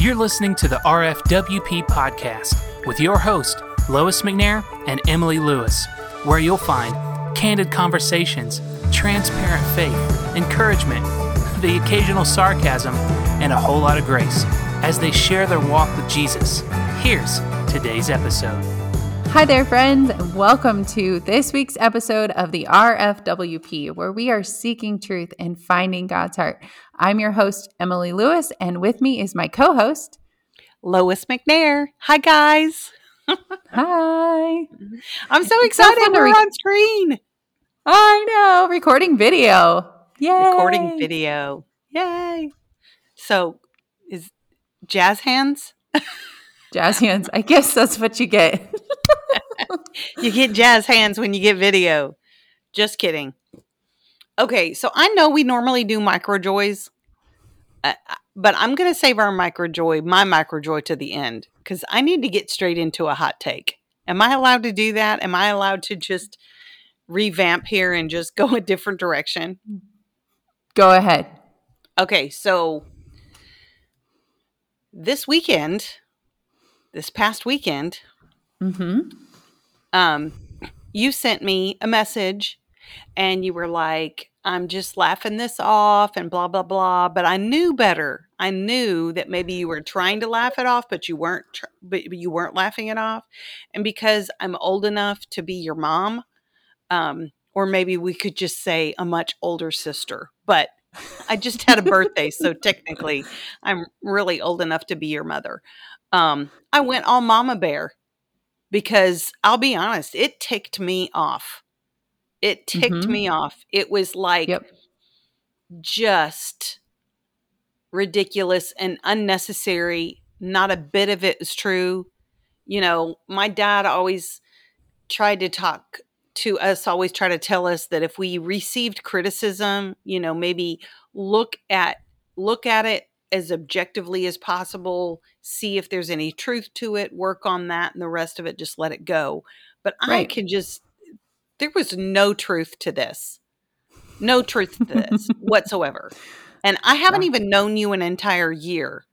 You're listening to the RFWP podcast with your host, Lois McNair and Emily Lewis, where you'll find candid conversations, transparent faith, encouragement, the occasional sarcasm, and a whole lot of grace as they share their walk with Jesus. Here's today's episode. Hi there, friends. Welcome to this week's episode of the RFWP, where we are seeking truth and finding God's heart. I'm your host, Emily Lewis, and with me is my co host, Lois McNair. Hi, guys. Hi. I'm so excited so we're re- on screen. I know, recording video. Yay. Recording video. Yay. So, is jazz hands? jazz hands. I guess that's what you get. you get jazz hands when you get video. Just kidding. Okay, so I know we normally do micro joys, uh, but I'm going to save our micro joy, my micro joy, to the end because I need to get straight into a hot take. Am I allowed to do that? Am I allowed to just revamp here and just go a different direction? Go ahead. Okay, so this weekend, this past weekend, mm-hmm um, you sent me a message and you were like, I'm just laughing this off and blah, blah, blah. But I knew better. I knew that maybe you were trying to laugh it off, but you weren't, tr- but you weren't laughing it off. And because I'm old enough to be your mom, um, or maybe we could just say a much older sister, but I just had a birthday. so technically I'm really old enough to be your mother. Um, I went all mama bear because I'll be honest, it ticked me off. It ticked mm-hmm. me off. It was like yep. just ridiculous and unnecessary. Not a bit of it is true. You know, my dad always tried to talk to us, always try to tell us that if we received criticism, you know, maybe look at look at it as objectively as possible, see if there's any truth to it, work on that, and the rest of it just let it go. But right. I can just, there was no truth to this. No truth to this whatsoever. And I haven't even known you an entire year,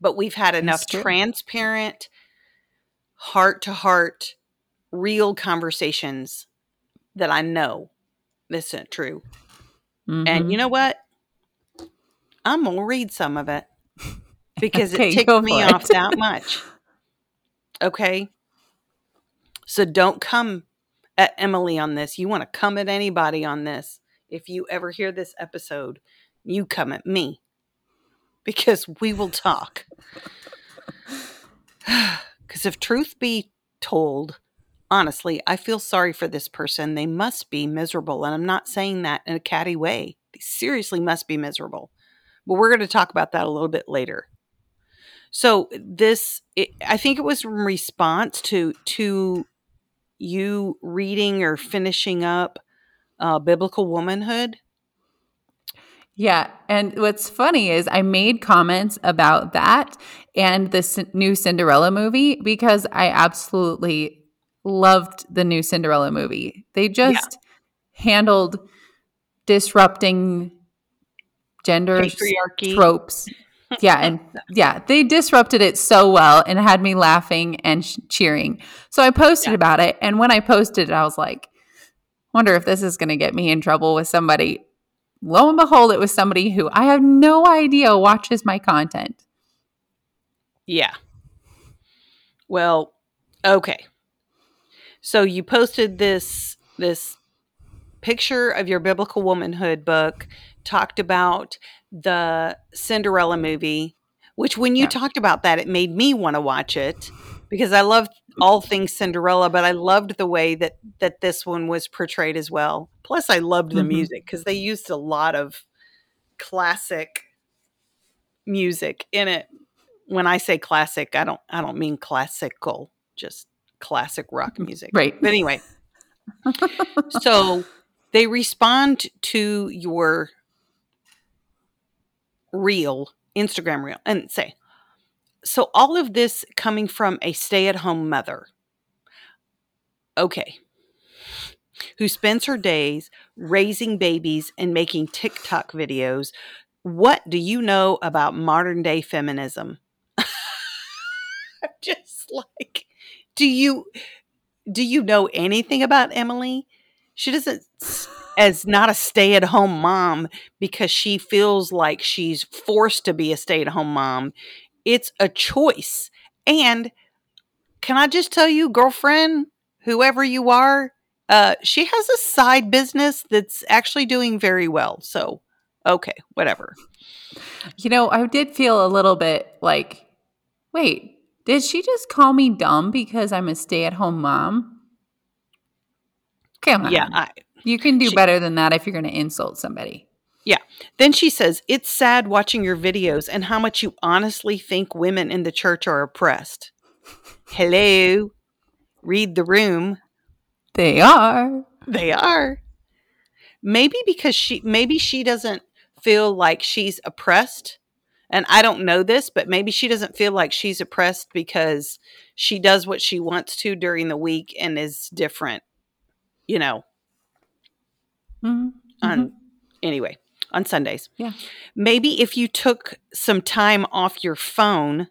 but we've had enough transparent, heart to heart, real conversations that I know this isn't true. Mm-hmm. And you mm-hmm. know what? I'm gonna read some of it because okay, it ticked me it. off that much. Okay. So don't come at Emily on this. You want to come at anybody on this. If you ever hear this episode, you come at me because we will talk. Because if truth be told, honestly, I feel sorry for this person. They must be miserable. And I'm not saying that in a catty way. They seriously must be miserable. But we're going to talk about that a little bit later. So this, it, I think it was in response to to you reading or finishing up uh, biblical womanhood. Yeah, and what's funny is I made comments about that and this new Cinderella movie because I absolutely loved the new Cinderella movie. They just yeah. handled disrupting gender Patriarchy. tropes. Yeah, and yeah, they disrupted it so well and had me laughing and sh- cheering. So I posted yeah. about it, and when I posted it, I was like, "Wonder if this is going to get me in trouble with somebody." Lo and behold, it was somebody who I have no idea watches my content. Yeah. Well, okay. So you posted this this picture of your biblical womanhood book talked about the Cinderella movie, which when you yeah. talked about that, it made me want to watch it because I loved all things Cinderella, but I loved the way that that this one was portrayed as well. Plus, I loved the mm-hmm. music because they used a lot of classic music in it. When I say classic, I don't I don't mean classical, just classic rock mm-hmm. music. Right. But anyway. so they respond to your reel, Instagram reel, and say, so all of this coming from a stay at home mother. Okay. Who spends her days raising babies and making TikTok videos what do you know about modern day feminism? just like, do you do you know anything about Emily? She doesn't as not a stay-at-home mom because she feels like she's forced to be a stay-at-home mom. It's a choice. And can I just tell you, girlfriend, whoever you are, uh, she has a side business that's actually doing very well. So, okay, whatever. You know, I did feel a little bit like, wait, did she just call me dumb because I'm a stay at home mom? Come on. Yeah, I, you can do she- better than that if you're going to insult somebody. Yeah. Then she says, It's sad watching your videos and how much you honestly think women in the church are oppressed. Hello. Read the room. They are. They are. Maybe because she maybe she doesn't feel like she's oppressed. And I don't know this, but maybe she doesn't feel like she's oppressed because she does what she wants to during the week and is different, you know, Mhm. on anyway, on Sundays. Yeah. Maybe if you took some time off your phone,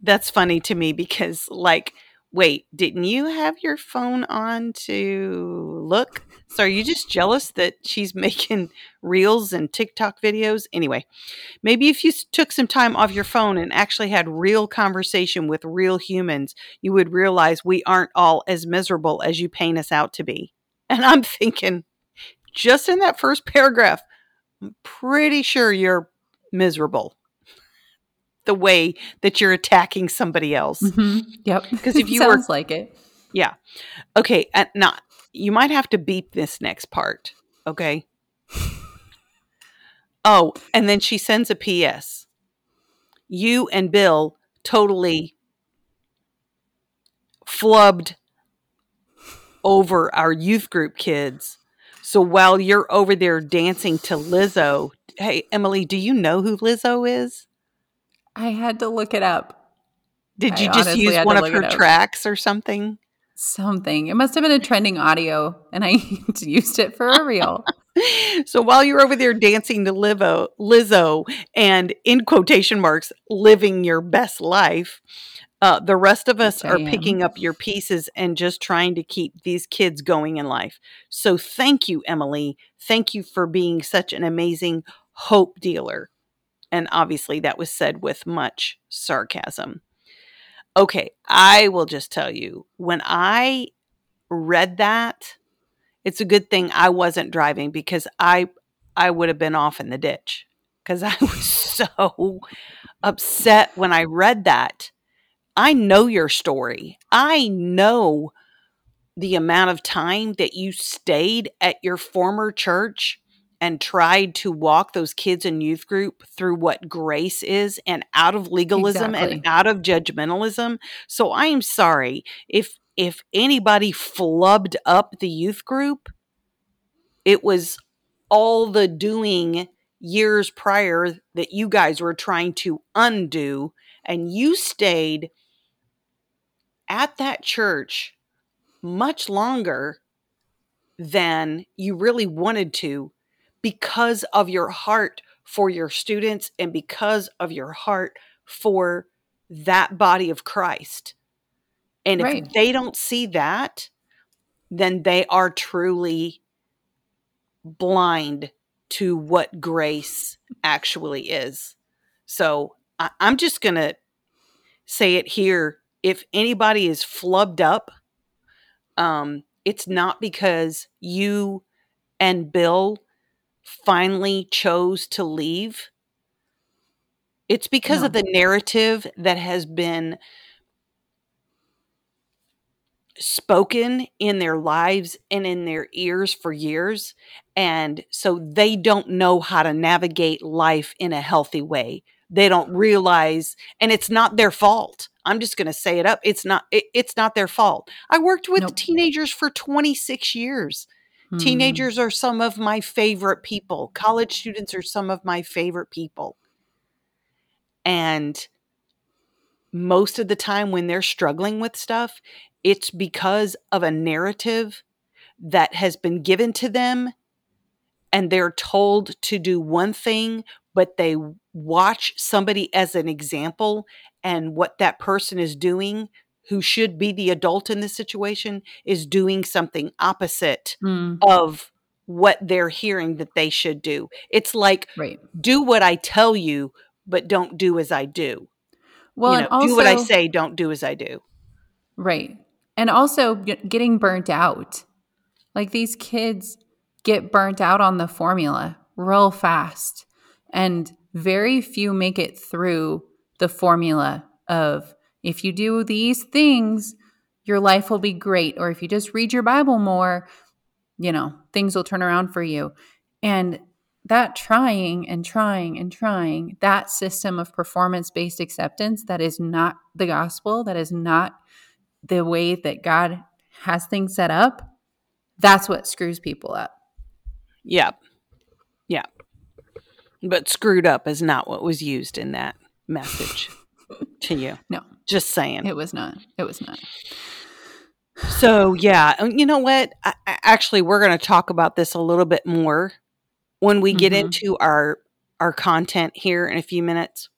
that's funny to me because like wait, didn't you have your phone on to look? So are you just jealous that she's making reels and TikTok videos? Anyway, maybe if you took some time off your phone and actually had real conversation with real humans, you would realize we aren't all as miserable as you paint us out to be. And I'm thinking, just in that first paragraph, I'm pretty sure you're miserable. The way that you're attacking somebody else. Mhm. Yep. 'Cause if you were- Sounds like it. Yeah. Okay. Now you might have to beep this next part. Okay. Oh, and then she sends a PS. You and Bill totally flubbed over our youth group kids. So while you're over there dancing to Lizzo, hey, Emily, do you know who Lizzo is? I had to look it up. Did I you just use one of her tracks or something? Something. It must have been a trending audio, and I used it for a reel. So while you're over there dancing to Livo, Lizzo and in quotation marks, living your best life, uh, the rest of us are picking up your pieces and just trying to keep these kids going in life. So thank you, Emily. Thank you for being such an amazing hope dealer. And obviously, that was said with much sarcasm. Okay, I will just tell you when I read that, it's a good thing I wasn't driving because I I would have been off in the ditch because I was so upset when I read that. I know your story. I know the amount of time that you stayed at your former church and tried to walk those kids in youth group through what grace is and out of legalism and out of judgmentalism. So I am sorry if if anybody flubbed up the youth group, it was all the doing years prior that you guys were trying to undo and you stayed at that church much longer than you really wanted to because of your heart for your students and because of your heart for that body of Christ. And if they don't see that, then they are truly blind to what grace actually is. So I, I'm just going to say it here. If anybody is flubbed up, um, it's not because you and Bill finally chose to leave. It's because of the narrative that has been spoken in their lives and in their ears for years. And so they don't know how to navigate life in a healthy way. They don't realize, and it's not their fault. I'm just going to say it up. It's not. It, it's not their fault. I worked with Nope. teenagers for 26 years. Hmm. Teenagers are some of my favorite people. College students are some of my favorite people. And most of the time, when they're struggling with stuff, it's because of a narrative that has been given to them, and they're told to do one thing, but they watch somebody as an example and what that person is doing who should be the adult in this situation is doing something opposite Mm, of what they're hearing that they should do. It's like right. do what I tell you, but don't do as I do. Well, you know, also do what I say, don't do as I do. Right. And also getting burnt out. Like these kids get burnt out on the formula real fast. And very few make it through the formula of if you do these things, your life will be great. Or if you just read your Bible more, you know, things will turn around for you. And that trying and trying and trying, that system of performance based acceptance that is not the gospel, that is not the way that God has things set up, that's what screws people up. Yeah. Yeah. But screwed up is not what was used in that message to you. No, Just saying. it was not. It was not. So yeah, you know what? I, actually, we're going to talk about this a little bit more when we get Mhm. into our our content here in a few minutes.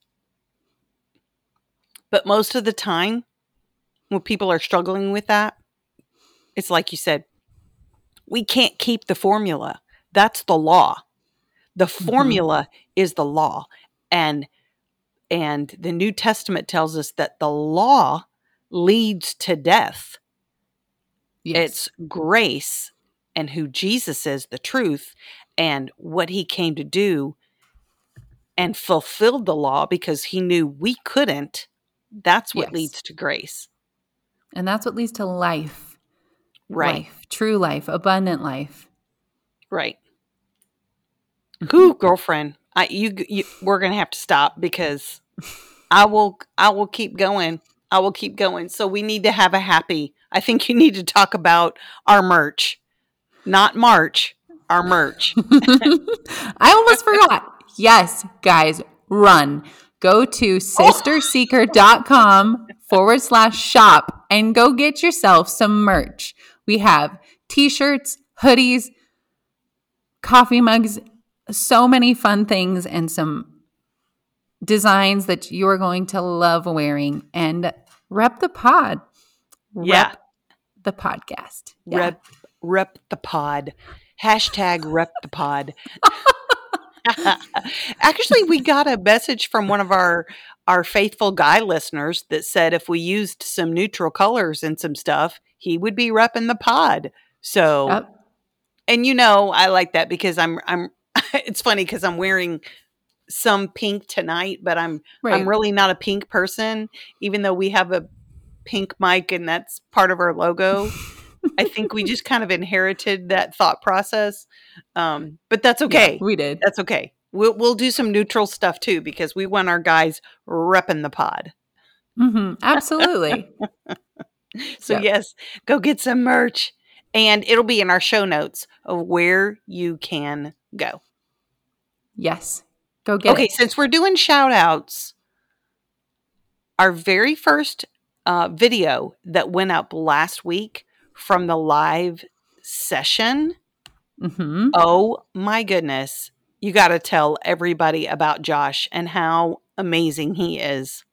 But most of the time, when people are struggling with that, it's like you said, we can't keep the formula. That's the law. The formula is the law, and and the New Testament tells us that the law leads to death. Yes. It's grace and who Jesus is, the truth, and what he came to do and fulfilled the law because he knew we couldn't. That's what Yes. leads to grace. and that's what leads to life. Right. Life, true life, abundant life. Right. Mm-hmm. Who, girlfriend? I you, you we're gonna have to stop because I will I will keep going. I will keep going. So we need to have a happy. I think you need to talk about our merch, not March. Our merch. I almost forgot. Yes, guys, run. Go to sisterseeker.com forward slash shop and go get yourself some merch. We have t shirts, hoodies, coffee mugs, so many fun things, and some designs that you are going to love wearing. And rep the pod. Rep Yeah. the podcast. Yeah. Rep rep the pod. Hashtag rep the pod. Actually, we got a message from one of our our faithful guy listeners that said if we used some neutral colors and some stuff, he would be repping the pod. So Yep. and you know, I like that because I'm I'm it's funny because I'm wearing some pink tonight, but I'm Right. I'm really not a pink person, even though we have a pink mic and that's part of our logo. I think we just kind of inherited that thought process. Um, but that's Yeah, okay. we did. That's okay. We'll we'll do some neutral stuff too because we want our guys repping the pod. hmm Absolutely. So Yep. yes, go get some merch, and it'll be in our show notes of where you can go. yes. Go get okay, it. since we're doing shout outs, our very first uh, video that went up last week from the live session. hmm Oh my goodness. You got to tell everybody about Josh and how amazing he is.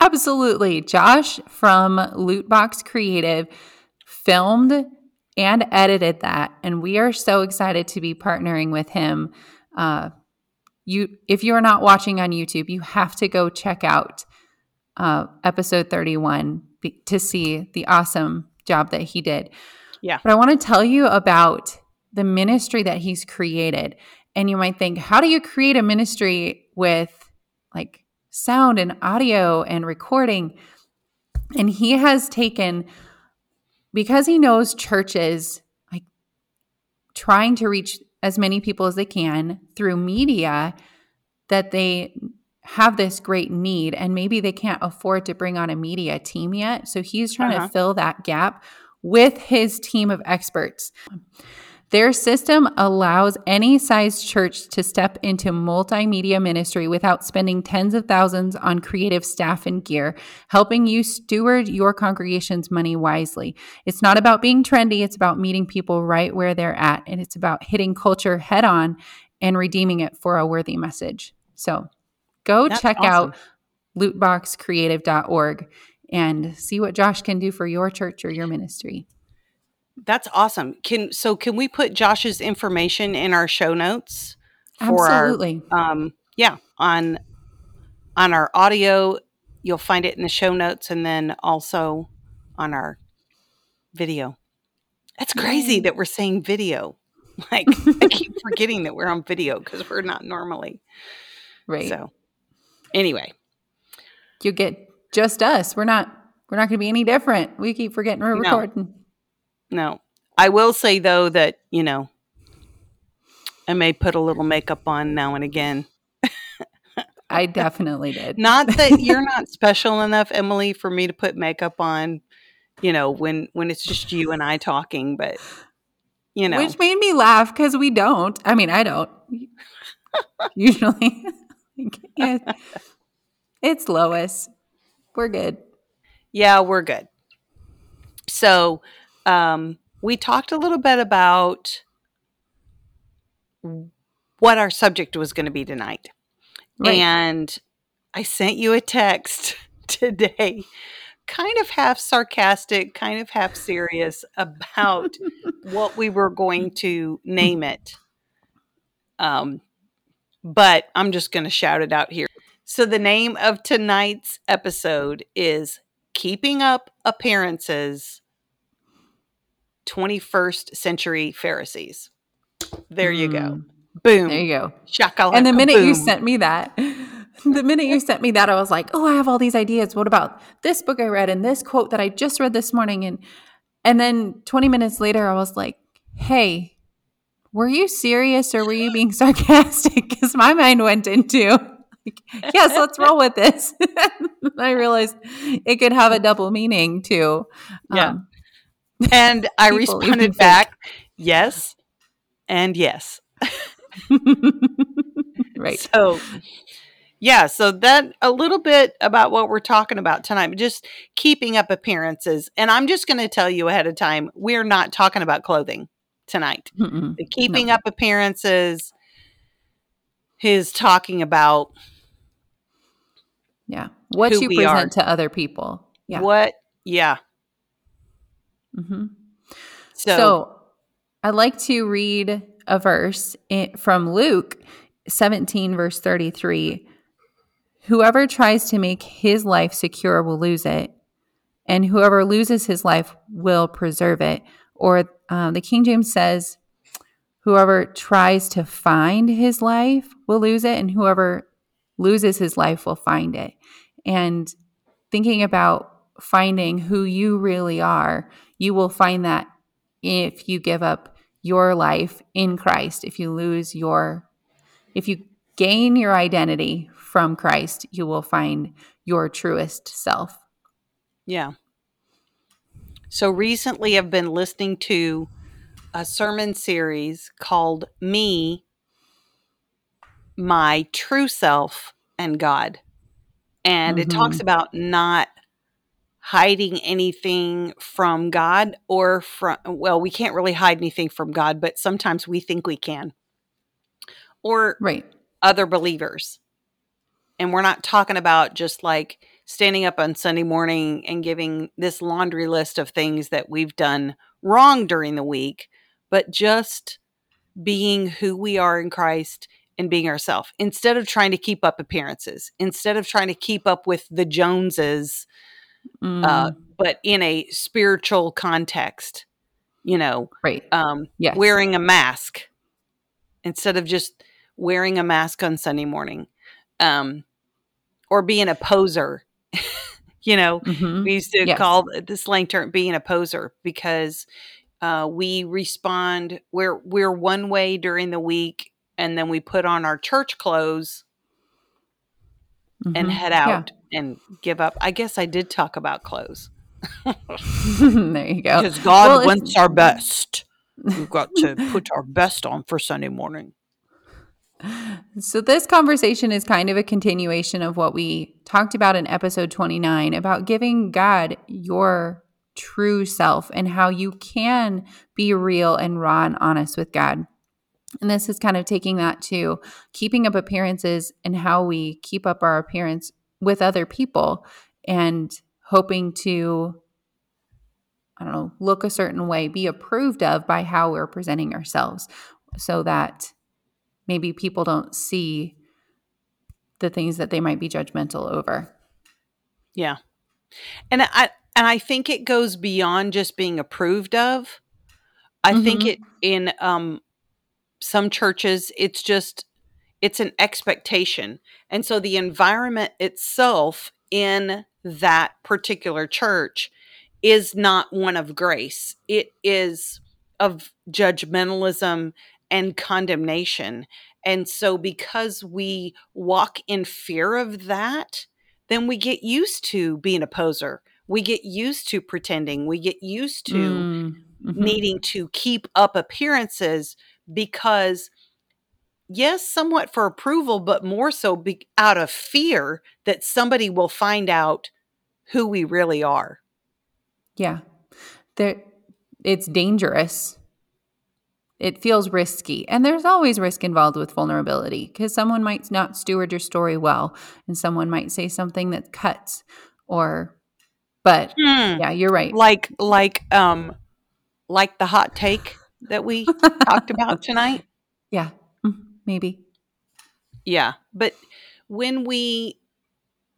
Absolutely. Josh from Lootbox Creative filmed and edited that, and we are so excited to be partnering with him. Uh, you, if you are not watching on YouTube, you have to go check out uh, episode thirty-one be- to see the awesome job that he did. Yeah. But I want to tell you about the ministry that he's created. And you might think, how do you create a ministry with like sound and audio and recording? And he has taken, because he knows churches like trying to reach as many people as they can through media, that they have this great need and maybe they can't afford to bring on a media team yet. So he's trying Uh-huh. to fill that gap with his team of experts. Their system allows any size church to step into multimedia ministry without spending tens of thousands on creative staff and gear, helping you steward your congregation's money wisely. It's not about being trendy, it's about meeting people right where they're at, and it's about hitting culture head on and redeeming it for a worthy message. So go That's check awesome. out lootboxcreative.org and see what Josh can do for your church or your ministry. That's awesome. Can so can we put Josh's information in our show notes for Absolutely. our um yeah, on on our audio, you'll find it in the show notes and then also on our video. That's crazy that we're saying video. Like I keep forgetting that we're on video because we're not normally. right. So anyway, you get just us. We're not we're not going to be any different. We keep forgetting we're No. recording. No. I will say though that, you know, I may put a little makeup on now and again. I definitely did. Not that you're not special enough, Emily, for me to put makeup on, you know, when when it's just you and I talking, but you know, Which made me laugh because we don't. I mean, I don't usually. yeah. It's Lois. We're good. yeah, we're good. So, um, we talked a little bit about what our subject was going to be tonight. Right. And I sent you a text today, kind of half sarcastic, kind of half serious about what we were going to name it. Um, but I'm just going to shout it out here. So, the name of tonight's episode is Keeping Up Appearances 21st Century Pharisees. There you go. Mm, Boom. There you go. And the minute you sent me that, the minute you sent me that, I was like, "Oh, I have all these ideas. What about this book I read and this quote that I just read this morning?" And and then 20 minutes later, I was like, "Hey, were you serious or were you being sarcastic?" Because my mind went into, like, "Yes, let's roll with this." I realized it could have a double meaning too. Yeah. And I People responded back, yes, and yes. right. So, yeah, so that a little bit about what we're talking about tonight, just keeping up appearances. And I'm just going to tell you ahead of time, we're not talking about clothing tonight. Keeping up appearances is talking about Yeah. What you we are. present to other people. Yeah. what, yeah. Hmm So, So, I'd like to read a verse from Luke 17, verse 33. Whoever tries to make his life secure will lose it, and whoever loses his life will preserve it. Or um, the King James says, whoever tries to find his life will lose it, and whoever loses his life will find it. And thinking about finding who you really are, you will find that if you give up your life in Christ, if you lose your, if you gain your identity from Christ, you will find your truest self. yeah. So recently I've been listening to a sermon series called Me, My True Self, and God. And it talks Mhm. about not hiding anything from God or from, well, we can't really hide anything from God, but sometimes we think we can. Or Right. other believers. And we're not talking about just like standing up on Sunday morning and giving this laundry list of things that we've done wrong during the week, but just being who we are in Christ and being ourselves instead of trying to keep up appearances, instead of trying to keep up with the Joneses, Mm, uh, but in a spiritual context, you know, right. um, Yes. wearing a mask instead of just wearing a mask on Sunday morning, um, or being a poser. you know, Mhm. we used to Yes. call the slang term being a poser because uh, we respond we're we're one way during the week, and then we put on our church clothes and Mhm. head Yeah. And give up. I guess I did talk about clothes there you go. because God Well, wants our best. We've got to put our best on for Sunday morning. So, this conversation is kind of a continuation of what we talked about in episode 29 about giving God your true self and how you can be real and raw and honest with God. And this is kind of taking that to keeping up appearances and how we keep up our appearance with other people and hoping to, I don't know, look a certain way, be approved of by how we're presenting ourselves so that maybe people don't see the things that they might be judgmental over. Yeah. And I and I think it goes beyond just being approved of. I mm-hmm. think it in um some churches it's just it's an expectation. And so the environment itself in that particular church is not one of grace. It is of judgmentalism and condemnation. And so, because we walk in fear of that, then we get used to being a poser. We get used to pretending. We get used to mm, mm-hmm. needing to keep up appearances because, yes, somewhat for approval, but more so be- out of fear that somebody will find out who we really are. Yeah. There, it's dangerous it feels risky. And there's always risk involved with vulnerability because someone might not steward your story well and someone might say something that cuts or but hmm. yeah, you're right. Like like um like the hot take that we talked about tonight. Yeah. Maybe. Yeah, but when we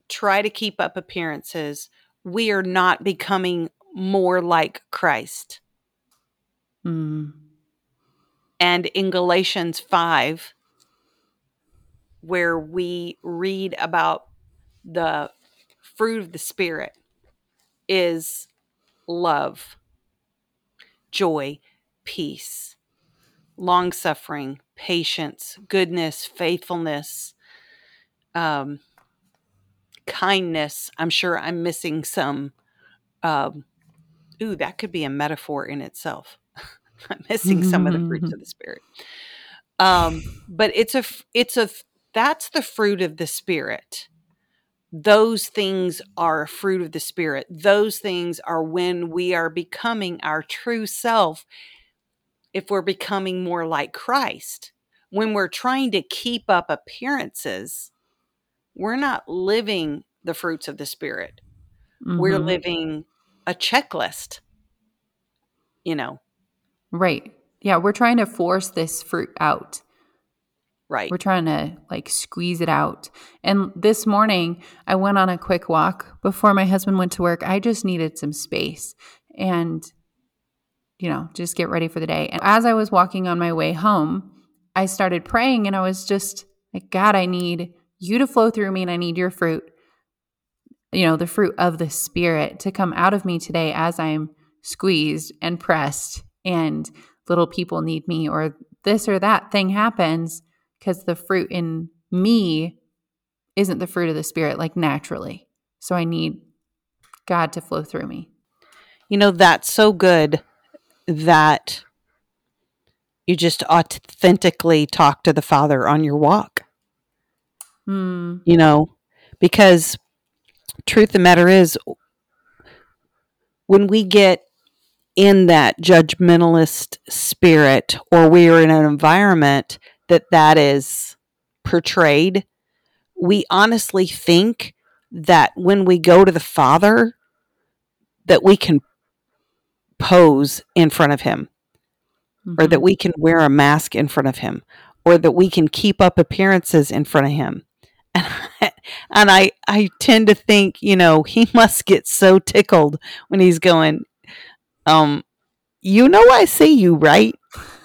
try to keep up appearances, we are not becoming more like Christ. Mm and in Galatians 5, where we read about the fruit of the Spirit, is love, joy, peace, long suffering, patience, goodness, faithfulness, um, kindness. I'm sure I'm missing some. Um, ooh, that could be a metaphor in itself. I'm missing some of the fruits of the spirit. Um, but it's a it's a that's the fruit of the spirit. Those things are a fruit of the spirit. Those things are when we are becoming our true self. If we're becoming more like Christ, when we're trying to keep up appearances, we're not living the fruits of the spirit. Mm-hmm. We're living a checklist. You know, Right. Yeah, we're trying to force this fruit out. Right. We're trying to like squeeze it out. And this morning, I went on a quick walk before my husband went to work. I just needed some space and, you know, just get ready for the day. And as I was walking on my way home, I started praying and I was just like, God, I need you to flow through me and I need your fruit, you know, the fruit of the Spirit to come out of me today as I'm squeezed and pressed and little people need me or this or that thing happens because the fruit in me isn't the fruit of the spirit like naturally. So I need God to flow through me. You know, that's so good that you just authentically talk to the Father on your walk. Mm. You know, because truth of the matter is, when we get in that judgmentalist spirit or we are in an environment that that is portrayed we honestly think that when we go to the father that we can pose in front of him mm-hmm. or that mm-hmm. we can wear a mask in front of him or that we can keep up appearances in front of him and I, and I I tend to think, you know, he must get so tickled when he's going, um, you know, I see you, right?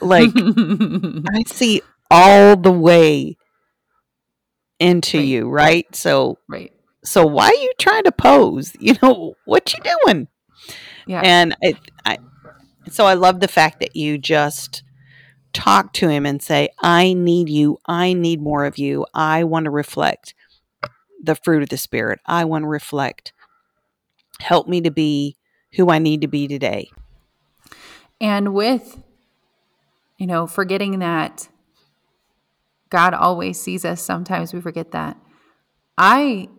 Like, I see all the way into right. you, right? So, right. So why are you trying to pose? You know, what you doing? Yeah. And I, I, so I love the fact that you just talk to him and say, I need you. I need more of you. I want to reflect the fruit of the spirit. I want to reflect. Help me to be who I need to be today. And with, you know, forgetting that God always sees us, sometimes we forget that. I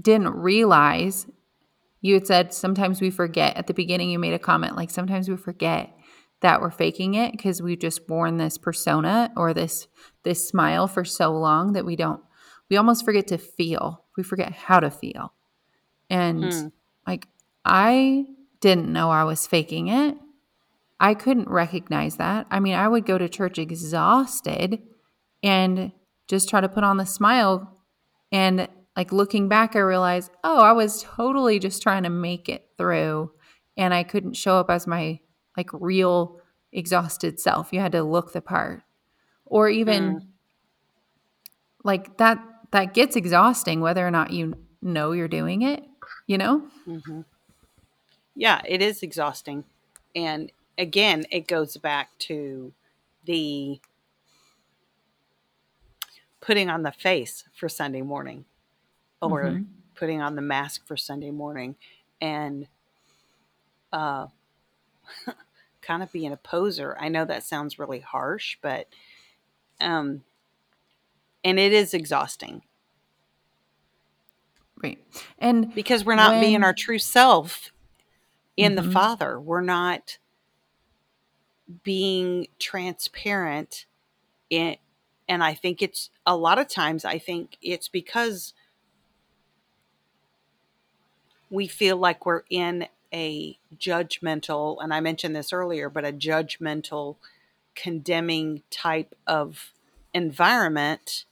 didn't realize you had said sometimes we forget. At the beginning, you made a comment like sometimes we forget that we're faking it because we've just worn this persona or this this smile for so long that we don't we almost forget to feel. We forget how to feel. And Hmm. like I didn't know I was faking it. I couldn't recognize that. I mean, I would go to church exhausted and just try to put on the smile and like looking back I realized, "Oh, I was totally just trying to make it through and I couldn't show up as my like real exhausted self. You had to look the part." Or even like that that gets exhausting whether or not you know you're doing it, you know? hmm Yeah, it is exhausting. And again, it goes back to the putting on the face for Sunday morning or Mhm. putting on the mask for Sunday morning and uh, kind of being a poser. I know that sounds really harsh, but um, and it is exhausting Right. And because we're not being our true self in the Mhm. Father. We're not being transparent in and I think it's a lot of times I think it's because we feel like we're in a judgmental and I mentioned this earlier, but a judgmental condemning type of environment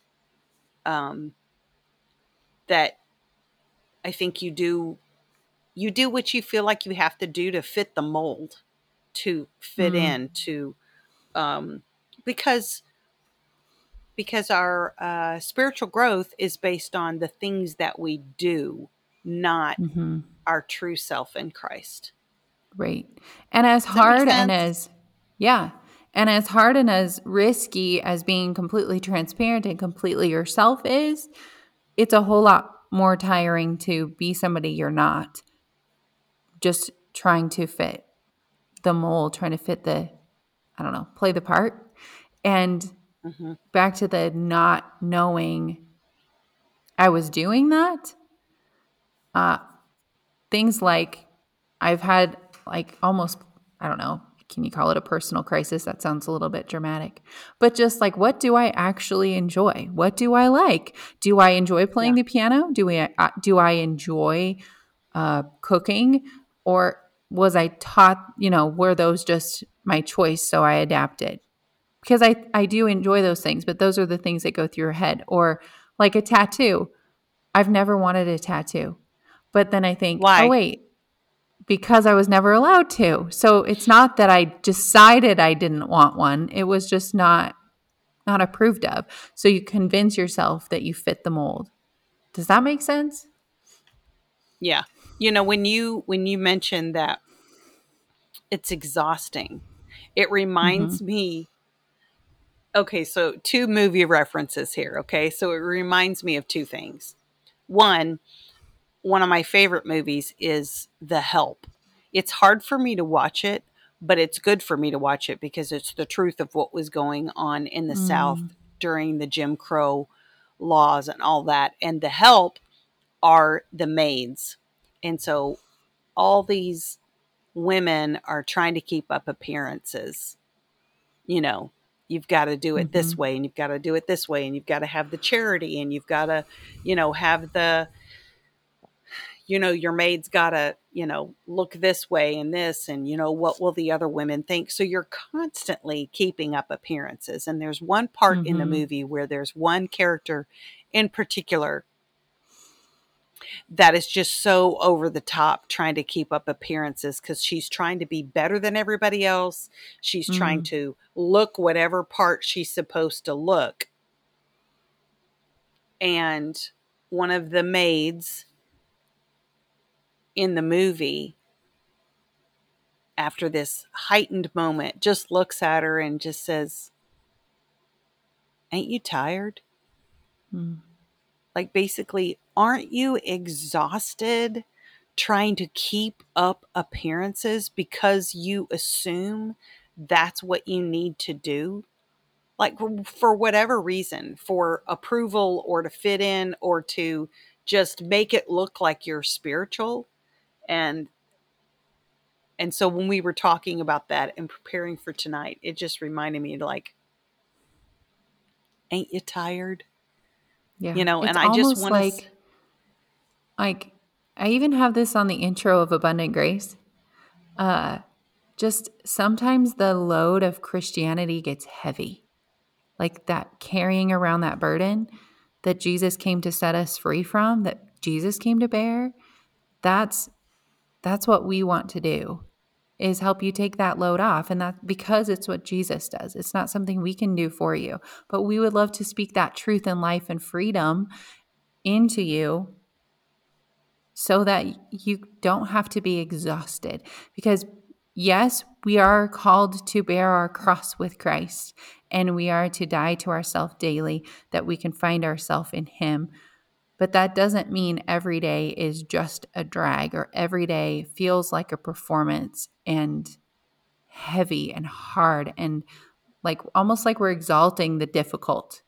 um, that I think you do you do what you feel like you have to do to fit the mold, to fit Mm. in, to um, because because our uh, spiritual growth is based on the things that we do, not Mhm. our true self in Christ. Right. And as hard and as, yeah. And as hard and as risky as being completely transparent and completely yourself is, it's a whole lot more tiring to be somebody you're not. Just trying to fit the mold, trying to fit the, I don't know, play the part. And Mhm. back to the not knowing I was doing that. Uh, things like I've had like almost, I don't know, can you call it a personal crisis? That sounds a little bit dramatic. But just like, what do I actually enjoy? What do I like? Do I enjoy playing the piano? Do we? Uh, do I enjoy uh, cooking? Or was I taught? You know, were those just my choice? So I adapted because I I do enjoy those things, but those are the things that go through your head. Or like a tattoo. I've never wanted a tattoo, but then I think, oh, Why? oh wait, because I was never allowed to. So it's not that I decided I didn't want one. It was just not not approved of. So you convince yourself that you fit the mold. Does that make sense? Yeah. You know, when you when you mentioned that it's exhausting, it reminds mm-hmm. me Okay, so two movie references here, okay? So it reminds me of two things. One, one of my favorite movies is The Help. It's hard for me to watch it, but it's good for me to watch it because it's the truth of what was going on in the South mm. during the Jim Crow laws and all that. And The Help are the maids. And so all these women are trying to keep up appearances. You know, you've got to do it this mm-hmm. way and you've got to do it this way and you've got to have the charity and you've got to, you know, have the you know, your maid's got to, you know, look this way and this and you know, what will the other women think? So you're constantly keeping up appearances. And there's one part in the Mhm. movie where there's one character in particular that is just so over the top trying to keep up appearances because she's trying to be better than everybody else. She's trying Mm. to look whatever part she's supposed to look. And one of the maids in the movie, after this heightened moment, just looks at her and just says, Ain't you tired? Mm. like basically aren't you exhausted trying to keep up appearances because you assume that's what you need to do like for whatever reason for approval or to fit in or to just make it look like you're spiritual and And so when we were talking about that and preparing for tonight, it just reminded me like, ain't you tired? Yeah. You know, It's and I just want like to. like I even have this on the intro of Abundant Grace. Uh just sometimes the load of Christianity gets heavy. Like that carrying around that burden that Jesus came to set us free from, that Jesus came to bear. That's that's what we want to do is help you take that load off and that because it's what Jesus does. It's not something we can do for you, but we would love to speak that truth and life and freedom into you so that you don't have to be exhausted because yes, we are called to bear our cross with Christ and we are to die to ourselves daily that we can find ourselves in him. But that doesn't mean every day is just a drag or every day feels like a performance and heavy and hard and like almost like we're exalting the difficult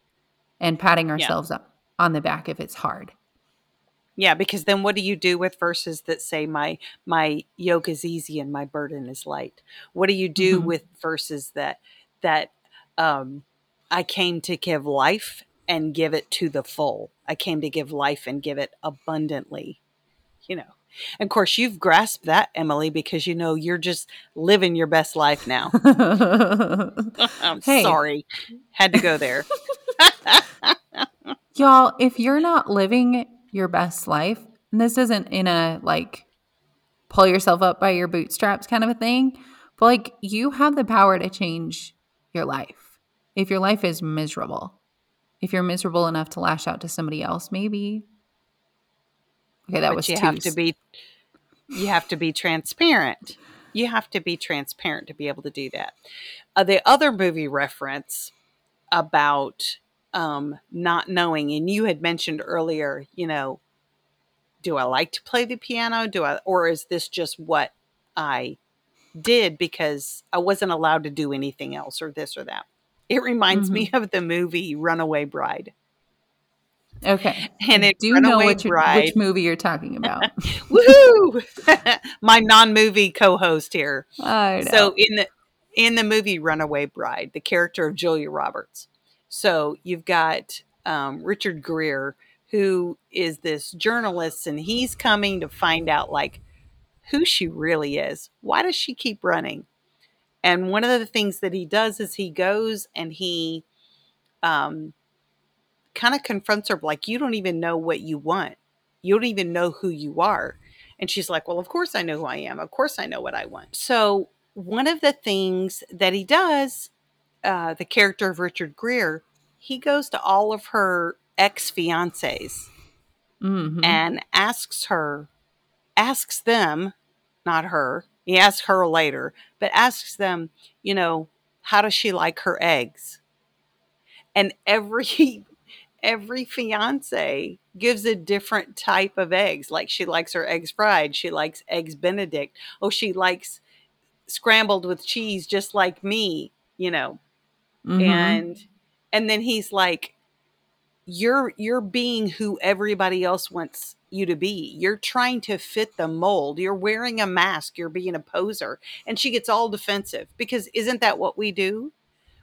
and patting ourselves up on the back if it's hard. Yeah, because then what do you do with verses that say my my yoke is easy and my burden is light? What do you do Mhm. with verses that that um I came to give life and give it to the full. I came to give life and give it abundantly. You know. And of course you've grasped that, Emily, because you know you're just living your best life now. I'm Hey. sorry. Had to go there. Y'all, if you're not living your best life, and this isn't in a like pull yourself up by your bootstraps kind of a thing, but like you have the power to change your life. If your life is miserable, if you're miserable enough to lash out to somebody else, maybe. Okay, that but was you have to be you have to be transparent. You have to be transparent to be able to do that. Uh, the other movie reference about um, not knowing and you had mentioned earlier you know do i like to play the piano? Do i or is this just what i did because i wasn't allowed to do anything else or this or that it reminds me of the movie runaway bride Okay. and I it do know which, Bride- which movie you're talking about. Woohoo! My non-movie co-host here. So in the in the movie Runaway Bride, the character of Julia Roberts. So you've got um, Richard Gere, who is this journalist, and he's coming to find out like who she really is. Why does she keep running? And one of the things that he does is he goes and he um, kind of confronts her like, "You don't even know what you want. You don't even know who you are." And she's like, Well, of course I know who I am. Of course I know what I want. So, one of the things that he does, uh, the character of Richard Gere, he goes to all of her ex fiancés Mhm. and asks her, asks them, not her, he asks her later, but asks them, you know, how does she like her eggs? And every every fiance gives a different type of eggs. Like she likes her eggs fried, she likes eggs benedict. Oh, she likes scrambled with cheese just like me, you know. Mhm. And and then he's like you're you're being who everybody else wants you to be. You're trying to fit the mold. You're wearing a mask. You're being a poser. And she gets all defensive because isn't that what we do?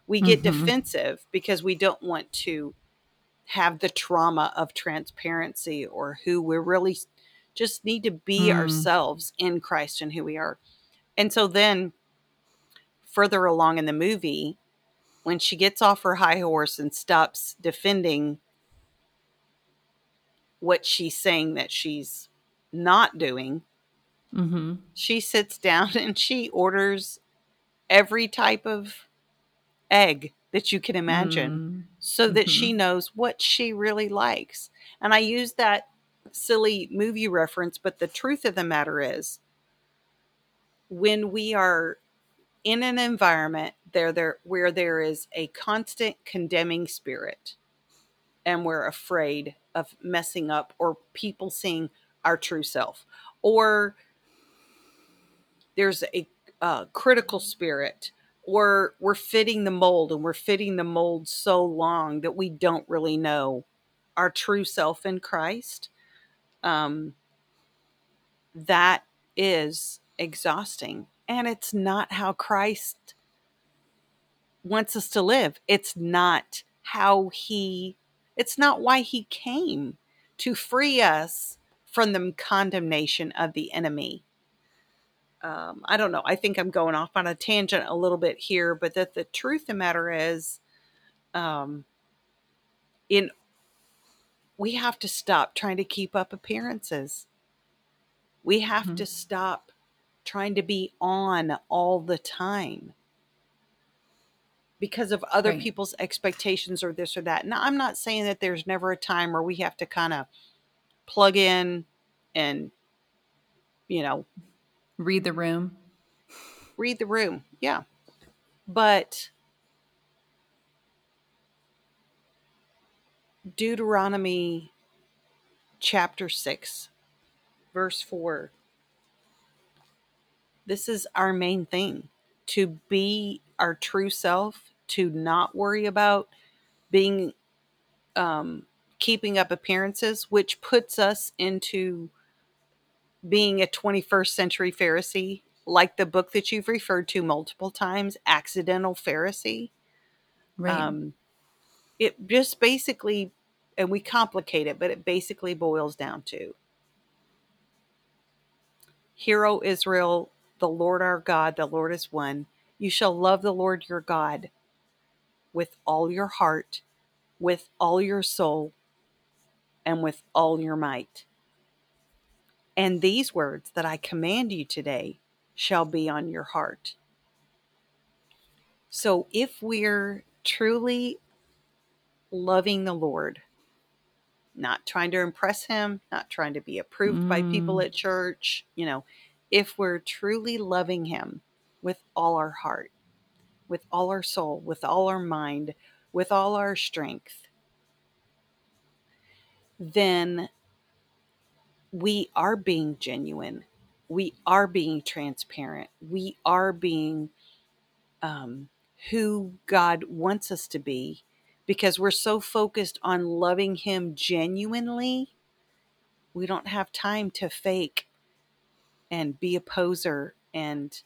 We get Mhm. defensive because we don't want to have the trauma of transparency or who we're really just need to be Mm. ourselves in Christ and who we are. And so then further along in the movie, when she gets off her high horse and stops defending what she's saying that she's not doing, Mhm. she sits down and she orders every type of egg that you can imagine Mm. so that she knows what she really likes. And I use that silly movie reference, but the truth of the matter is when we are in an environment there there where there is a constant condemning spirit and we're afraid of messing up or people seeing our true self. Or there's a uh, critical spirit or we're fitting the mold and we're fitting the mold so long that we don't really know our true self in christ. Um, that is exhausting. And it's not how Christ wants us to live. It's not how he, it's not why he came to free us from the condemnation of the enemy. Um, I don't know. I think I'm going off on a tangent a little bit here, but that the truth of the matter is, um, in we have to stop trying to keep up appearances. We have mm-hmm. to stop trying to be on all the time because of other right. people's expectations or this or that. Now, I'm not saying that there's never a time where we have to kind of plug in and, you know, read the room. Read the room. Yeah. But Deuteronomy chapter 6, verse 4. This is our main thing to be our true self, to not worry about being, um, keeping up appearances, which puts us into being a 21st century Pharisee, like the book that you've referred to multiple times, Accidental Pharisee. Right. Um, it just basically, and we complicate it, but it basically boils down to Hear, O Israel, the Lord our God, the Lord is one. You shall love the Lord your God with all your heart, with all your soul, and with all your might. And these words that I command you today shall be on your heart. So if we're truly loving the Lord, not trying to impress him, not trying to be approved mm. by people mm. at church, you know, if we're truly loving him with all our heart, with all our soul, with all our mind, with all our strength, then we are being genuine. We are being transparent. We are being um, who God wants us to be because we're so focused on loving Him genuinely, we don't have time to fake and be a poser and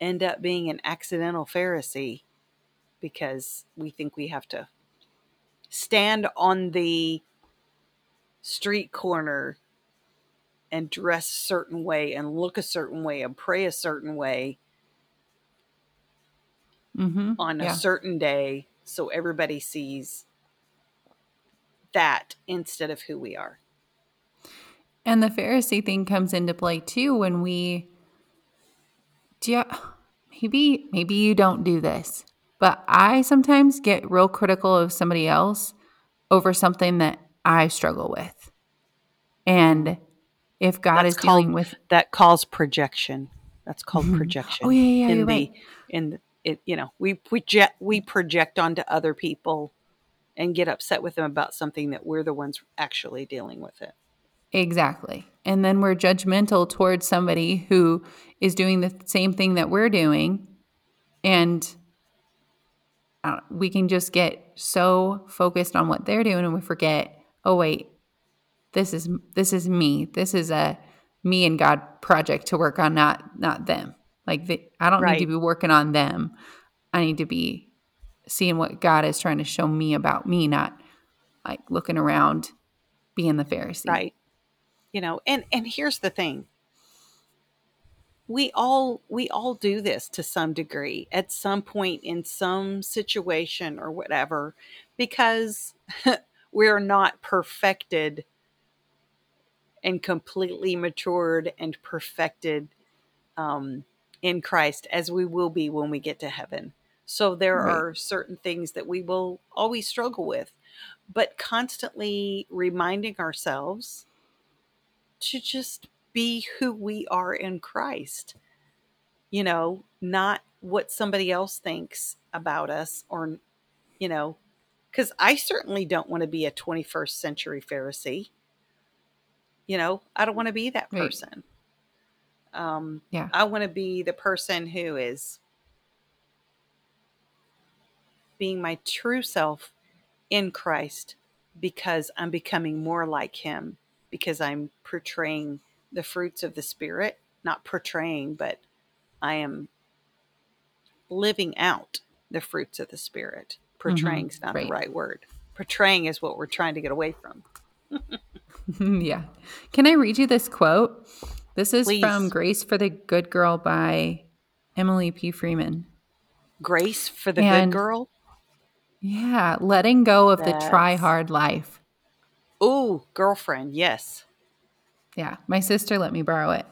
end up being an accidental Pharisee because we think we have to stand on the street corner and dress a certain way and look a certain way and pray a certain way mm-hmm. on yeah. a certain day so everybody sees that instead of who we are. And the Pharisee thing comes into play too when we do you, maybe maybe you don't do this, but I sometimes get real critical of somebody else over something that I struggle with. And if God That's is called, dealing with that calls projection. That's called mm-hmm. projection. Oh yeah, yeah, in the right. in it you know we project we project onto other people and get upset with them about something that we're the ones actually dealing with it exactly and then we're judgmental towards somebody who is doing the same thing that we're doing and uh, we can just get so focused on what they're doing and we forget oh wait this is this is me this is a me and god project to work on not not them like the, I don't right. need to be working on them. I need to be seeing what God is trying to show me about me, not like looking around being the Pharisee. Right. You know, and and here's the thing. We all we all do this to some degree at some point in some situation or whatever because we're not perfected and completely matured and perfected um, in Christ as we will be when we get to heaven. So there right. are certain things that we will always struggle with, but constantly reminding ourselves to just be who we are in Christ. You know, not what somebody else thinks about us or, you know, because I certainly don't want to be a 21st century Pharisee. You know, I don't want to be that person. Right. Um, yeah. I want to be the person who is being my true self in Christ because I'm becoming more like Him, because I'm portraying the fruits of the Spirit, not portraying, but I am living out the fruits of the spirit. Mm-hmm. Portraying is not right. the right word. Portraying is what we're trying to get away from. yeah. Can I read you this quote? This is Please. from Grace for the Good Girl by Emily P. Freeman. Grace for the And- good girl. Yeah, letting go of the try hard life. Ooh, girlfriend. Yes. Yeah, my sister let me borrow it.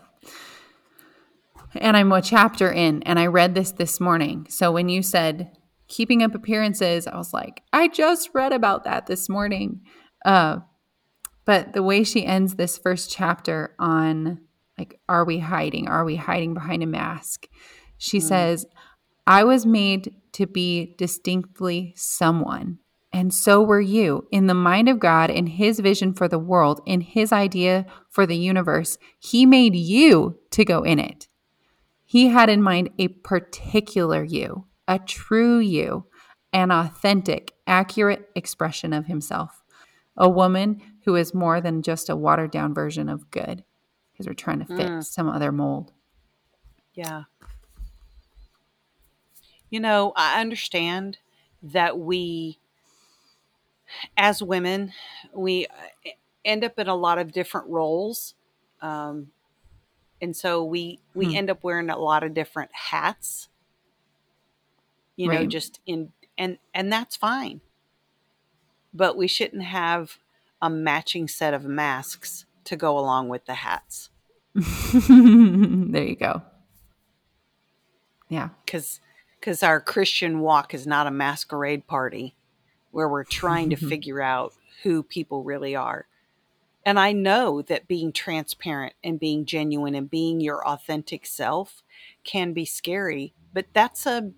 And I'm a chapter in, and I read this this morning. So when you said keeping up appearances, I was like, I just read about that this morning. Uh, but the way she ends this first chapter on, like, are we hiding? Are we hiding behind a mask? She says, I was made to be distinctly someone. And so were you. In the mind of God, in His vision for the world, in His idea for the universe, He made you to go in it. He had in mind a particular you, a true you, an authentic, accurate expression of Himself. A woman who is more than just a watered down version of good because we're trying to fit Mm. some other mold. Yeah. You know, I understand that we, as women, we uh, end up in a lot of different roles. Um, and so we we Hmm. end up wearing a lot of different hats you know just in and and that's fine but we shouldn't have a matching set of masks to go along with the hats there you go. Yeah. because because our christian walk is not a masquerade party where we're trying to figure out who people really are and i know that being transparent and being genuine and being your authentic self can be scary but that's a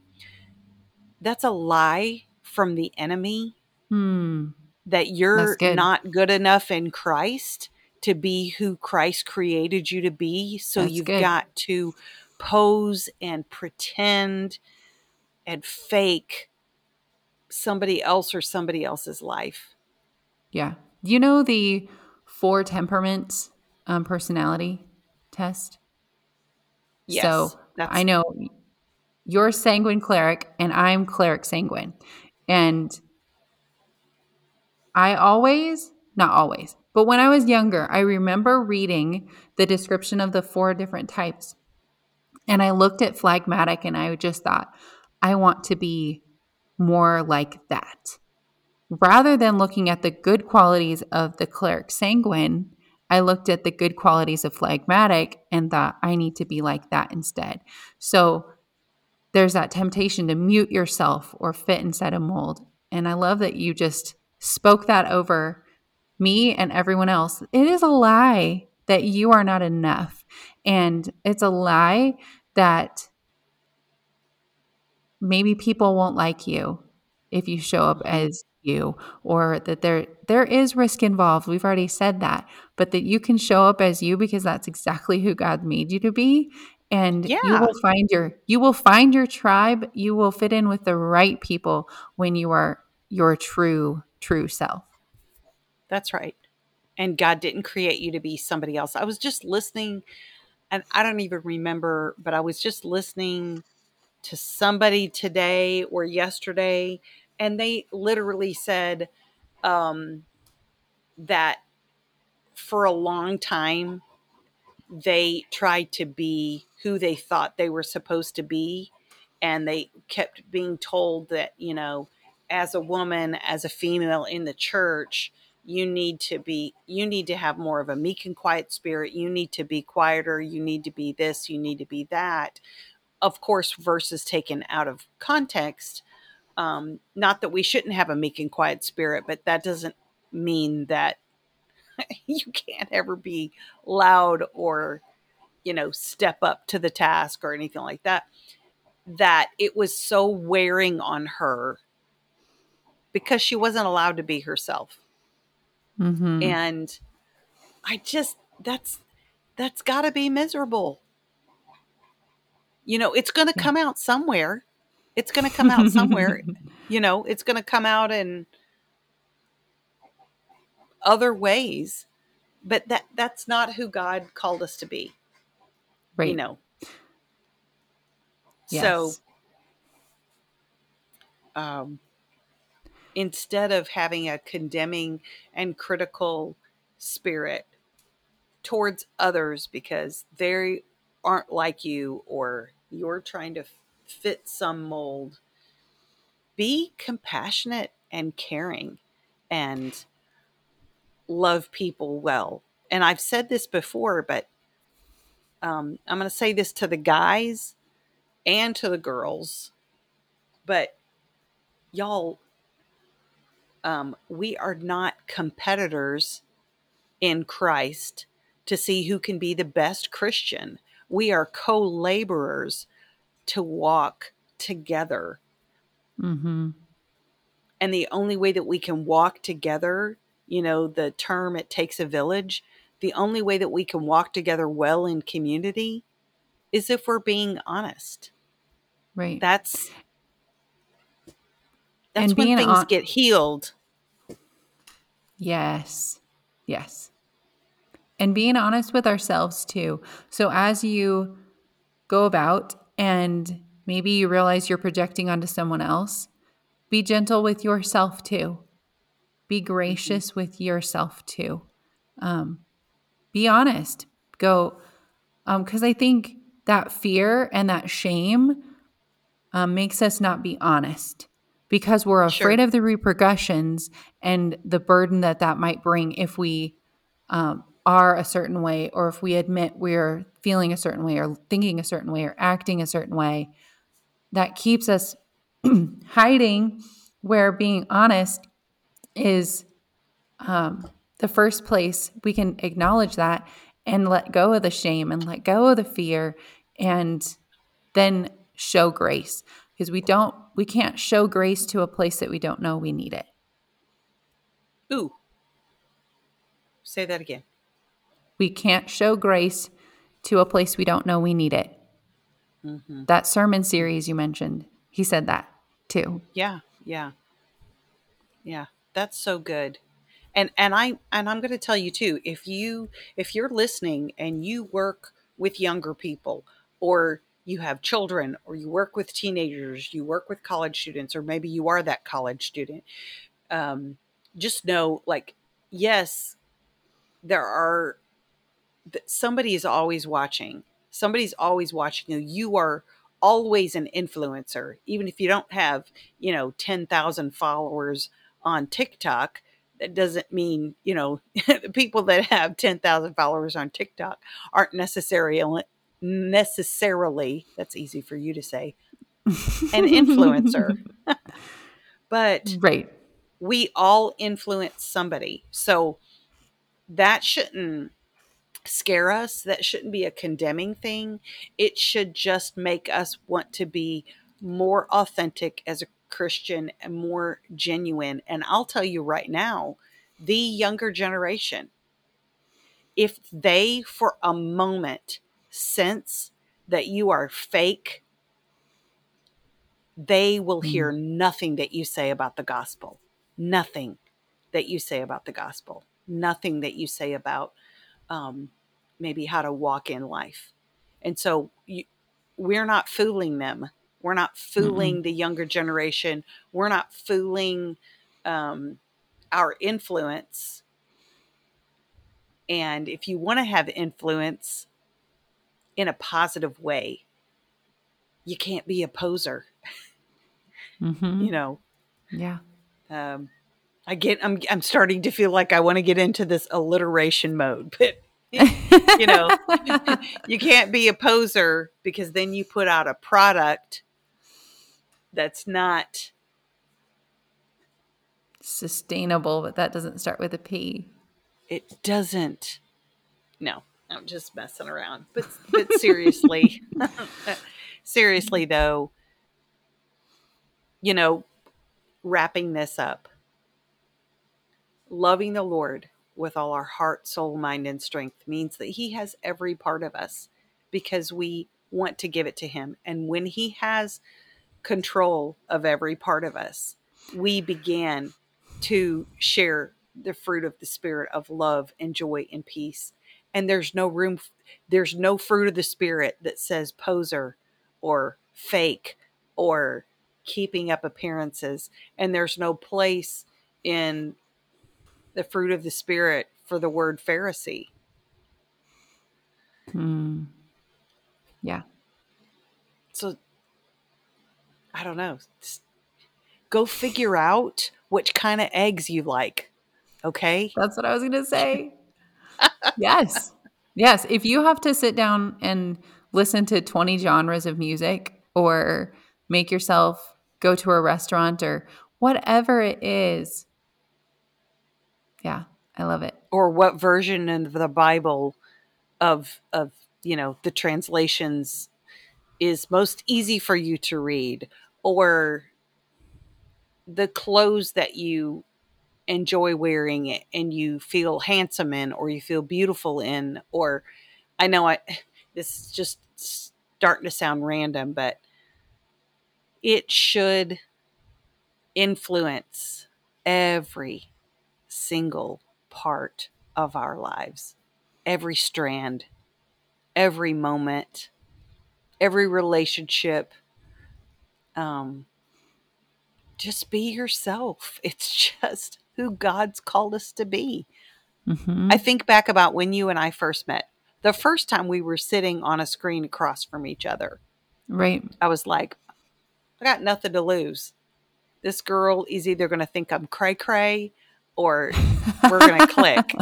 that's a lie from the enemy Hmm. that you're good. not good enough in christ to be who christ created you to be so That's you've good. got to pose and pretend and fake somebody else or somebody else's life Yeah. Do you know the four temperaments um, personality test? yes so that's I know you're sanguine choleric and I'm choleric sanguine. And I always, not always, but when I was younger, I remember reading the description of the four different types. And I looked at phlegmatic and I just thought, I want to be more like that. Rather than looking at the good qualities of the choleric sanguine, I looked at the good qualities of phlegmatic and thought, I need to be like that instead. So there's that temptation to mute yourself or fit inside a mold. And I love that you just spoke that over me and everyone else. It is a lie that you are not enough. And it's a lie that maybe people won't like you if you show up mm-hmm. as you or that there there is risk involved. We've already said that but that you can show up as you because that's exactly who God made you to be and you will find your you will find your tribe. You will fit in with the right people when you are your true true self. That's right. And God didn't create you to be somebody else. I was just listening, and I don't even remember, but I was just listening to somebody today or yesterday, and they literally said um, that for a long time, they tried to be who they thought they were supposed to be. And they kept being told that, you know, as a woman, as a female in the church, you need to be you need to have more of a meek and quiet spirit you need to be quieter you need to be this you need to be that of course verses taken out of context um, not that we shouldn't have a meek and quiet spirit but that doesn't mean that you can't ever be loud or you know step up to the task or anything like that that it was so wearing on her because she wasn't allowed to be herself mm-hmm. and i just that's that's got to be miserable you know it's going to come out somewhere. It's going to come out somewhere. You know it's going to come out in other ways but that that's not who god called us to be. Right. you know. So Yes. um, instead of having a condemning and critical spirit towards others because they aren't like you or you're trying to fit some mold, be compassionate and caring and love people well. And I've said this before, but um, I'm going to say this to the guys and to the girls. But y'all, um, we are not competitors in Christ to see who can be the best Christian. We are co laborers to walk together. Mm-hmm. And the only way that we can walk together, you know, the term it takes a village, the only way that we can walk together well in community is if we're being honest. Right. That's that's And when things hon- get healed. Yes. Yes. And being honest with ourselves too. So as you go about and maybe you realize you're projecting onto someone else, be gentle with yourself too. Be gracious with yourself too. Um, be honest. Go, because I think that fear and that shame um, makes us not be honest because we're Sure. afraid of the repercussions and the burden that that might bring if we um, are a certain way or if we admit we're feeling a certain way or thinking a certain way or acting a certain way that keeps us hiding where being honest is um, the first place we can acknowledge that and let go of the shame and let go of the fear and then show grace because we don't we can't show grace to a place that we don't know we need it Ooh. Say that again. We can't show grace to a place we don't know we need it Mm-hmm. that sermon series you mentioned he said that too Yeah, yeah. Yeah, that's so good. And and I and I'm going to tell you too, if you if you're listening and you work with younger people or you have children or you work with teenagers, you work with college students or maybe you are that college student, um just know like yes, there are somebody is always watching. Somebody's always watching you. You are always an influencer, even if you don't have, you know, 10,000 followers on TikTok. That doesn't mean, you know, the people that have 10,000 followers on TikTok aren't necessarily, uh, necessarily, that's easy for you to say, an influencer. but right we all influence somebody. So that shouldn't scare us. That shouldn't be a condemning thing. It should just make us want to be more authentic as a Christian and more genuine. And I'll tell you right now, the younger generation, if they for a moment sense that you are fake, they will hear mm-hmm. nothing that you say about the gospel. Nothing that you say about the gospel. Nothing that you say about um, maybe how to walk in life. And so you, we're not fooling them. We're not fooling the younger generation. We're not fooling um, our influence. And if you want to have influence in a positive way, you can't be a poser. hmm You know, yeah um, I get. I'm. I'm starting to feel like I want to get into this alliteration mode, but you know, you can't be a poser because then you put out a product that's not. sustainable but that doesn't start with a p It doesn't. No, I'm just messing around. But but seriously, seriously though, you know, wrapping this up, loving the Lord with all our heart, soul, mind, and strength means that He has every part of us because we want to give it to Him. And when He has control of every part of us, we began to share the fruit of the Spirit of love and joy and peace. And there's no room, there's no fruit of the Spirit that says poser or fake or keeping up appearances. And there's no place in the fruit of the Spirit for the word Pharisee. Hmm. Yeah. So I don't know. Just go figure out which kind of eggs you like. Okay. That's what I was going to say. yes. Yes. If you have to sit down and listen to 20 genres of music or make yourself go to a restaurant or whatever it is, yeah, I love it. Or what version of the Bible of of you know the translations is most easy for you to read or the clothes that you enjoy wearing it and you feel handsome in or you feel beautiful in or I know I this is just starting to sound random but it should influence every single part of our lives every strand every moment every relationship um just be yourself it's just who God's called us to be. Mm-hmm. I think back about when you and I first met. The first time we were sitting on a screen across from each other. Right. I was like, I got nothing to lose. This girl is either going to think I'm cray cray or we're going to click.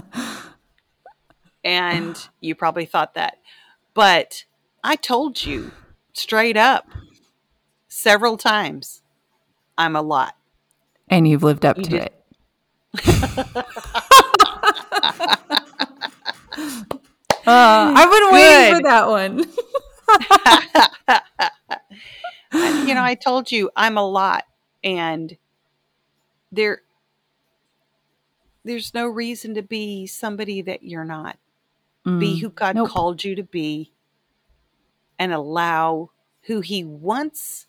And you probably thought that. But I told you straight up several times I'm a lot. And you've lived up you to did. it uh, I've been waiting for that one. you know, I told you I'm a lot, and there, there's no reason to be somebody that you're not. Mm, be who God nope. called you to be, and allow who He wants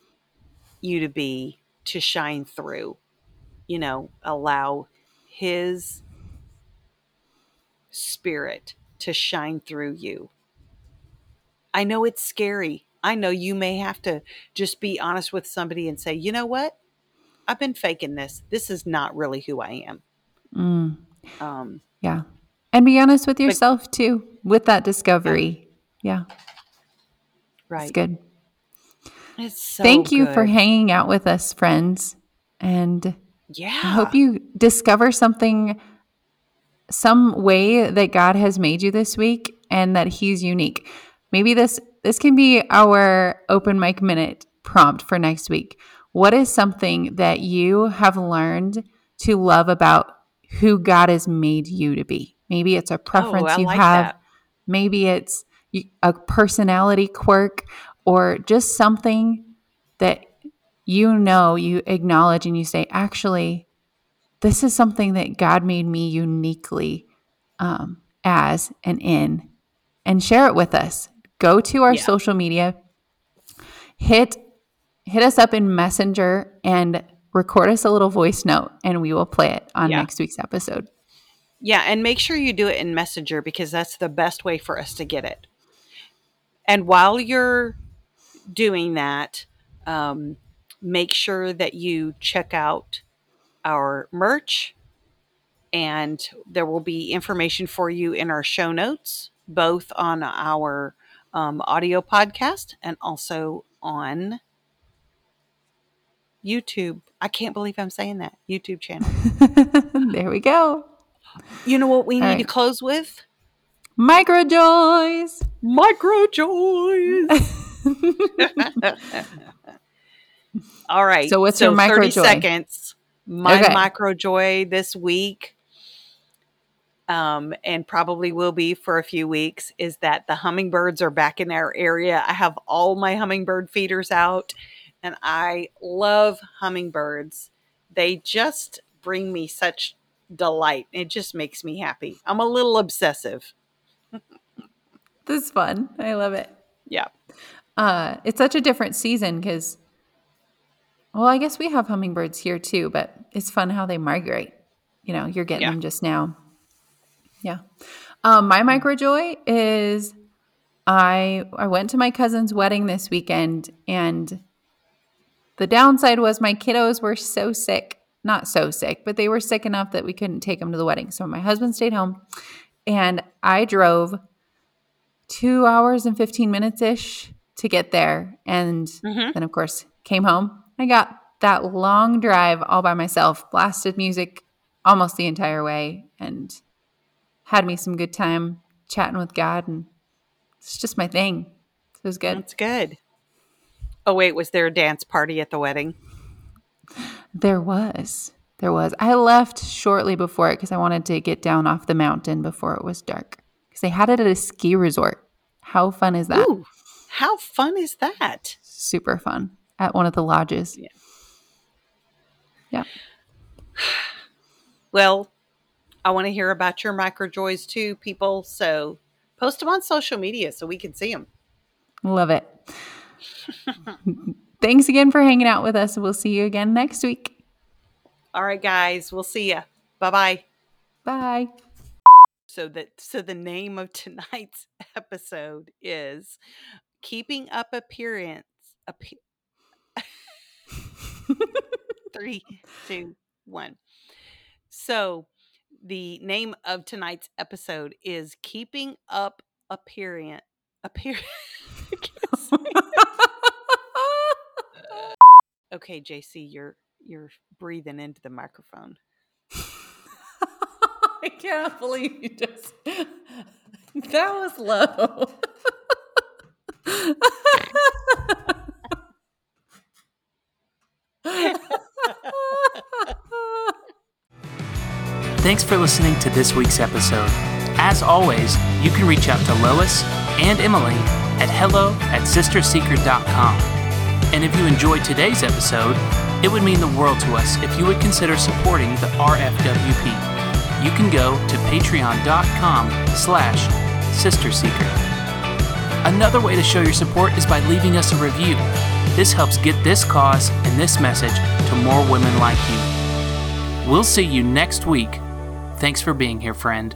you to be to shine through. You know, allow his spirit to shine through you. I know it's scary. I know you may have to just be honest with somebody and say, you know what? I've been faking this. This is not really who I am. Mm. Um, yeah. And be honest with yourself but, too with that discovery. Yeah. yeah. Right. It's good. It's so Thank you good. for hanging out with us, friends. And yeah. I hope you discover something, some way that God has made you this week and that He's unique. Maybe this this can be our open mic minute prompt for next week. What is something that you have learned to love about who God has made you to be? Maybe it's a preference oh, you like have. That. Maybe it's a personality quirk or just something that you know, you acknowledge and you say, actually, this is something that God made me uniquely um, as and in, and share it with us. Go to our yeah. social media, hit hit us up in Messenger, and record us a little voice note, and we will play it on yeah. next week's episode. Yeah, and make sure you do it in Messenger because that's the best way for us to get it. And while you're doing that, um, make sure that you check out our merch and there will be information for you in our show notes, both on our um, audio podcast and also on YouTube. I can't believe I'm saying that YouTube channel. there we go. You know what we All need right. to close with? Micro joys. Micro joys. All right. So what's so your micro 30 joy? seconds. My okay. micro joy this week, um, and probably will be for a few weeks, is that the hummingbirds are back in our area. I have all my hummingbird feeders out, and I love hummingbirds. They just bring me such delight. It just makes me happy. I'm a little obsessive. this is fun. I love it. Yeah. Uh, it's such a different season because well, I guess we have hummingbirds here too, but it's fun how they migrate. You know, you're getting yeah. them just now. Yeah. Um, my micro joy is I I went to my cousin's wedding this weekend and the downside was my kiddos were so sick. Not so sick, but they were sick enough that we couldn't take them to the wedding. So my husband stayed home and I drove 2 hours and 15 minutes ish to get there and Mhm. then of course came home. I got that long drive all by myself, blasted music almost the entire way and had me some good time chatting with God and it's just my thing. It was good. That's good. Oh wait, was there a dance party at the wedding? There was. There was. I left shortly before it because I wanted to get down off the mountain before it was dark. Because they had it at a ski resort. How fun is that? Ooh, how fun is that? Super fun at one of the lodges. Yeah. Yeah. Well, I want to hear about your micro joys too, people. So post them on social media so we can see them. Love it. Thanks again for hanging out with us. We'll see you again next week. All right, guys, we'll see you. Bye bye. Bye. So that so the name of tonight's episode is keeping up appearance. Appe- Three, two, one. So the name of tonight's episode is keeping up appearance. Appear. I can't say it. Okay, JC, you're you're breathing into the microphone. I can't believe you just. That was low. Thanks for listening to this week's episode. As always, you can reach out to Lois and Emily at hello at sistersecret.com. And if you enjoyed today's episode, it would mean the world to us if you would consider supporting the RFWP. You can go to patreon.com slash sistersecret. Another way to show your support is by leaving us a review. This helps get this cause and this message to more women like you. We'll see you next week. Thanks for being here, friend.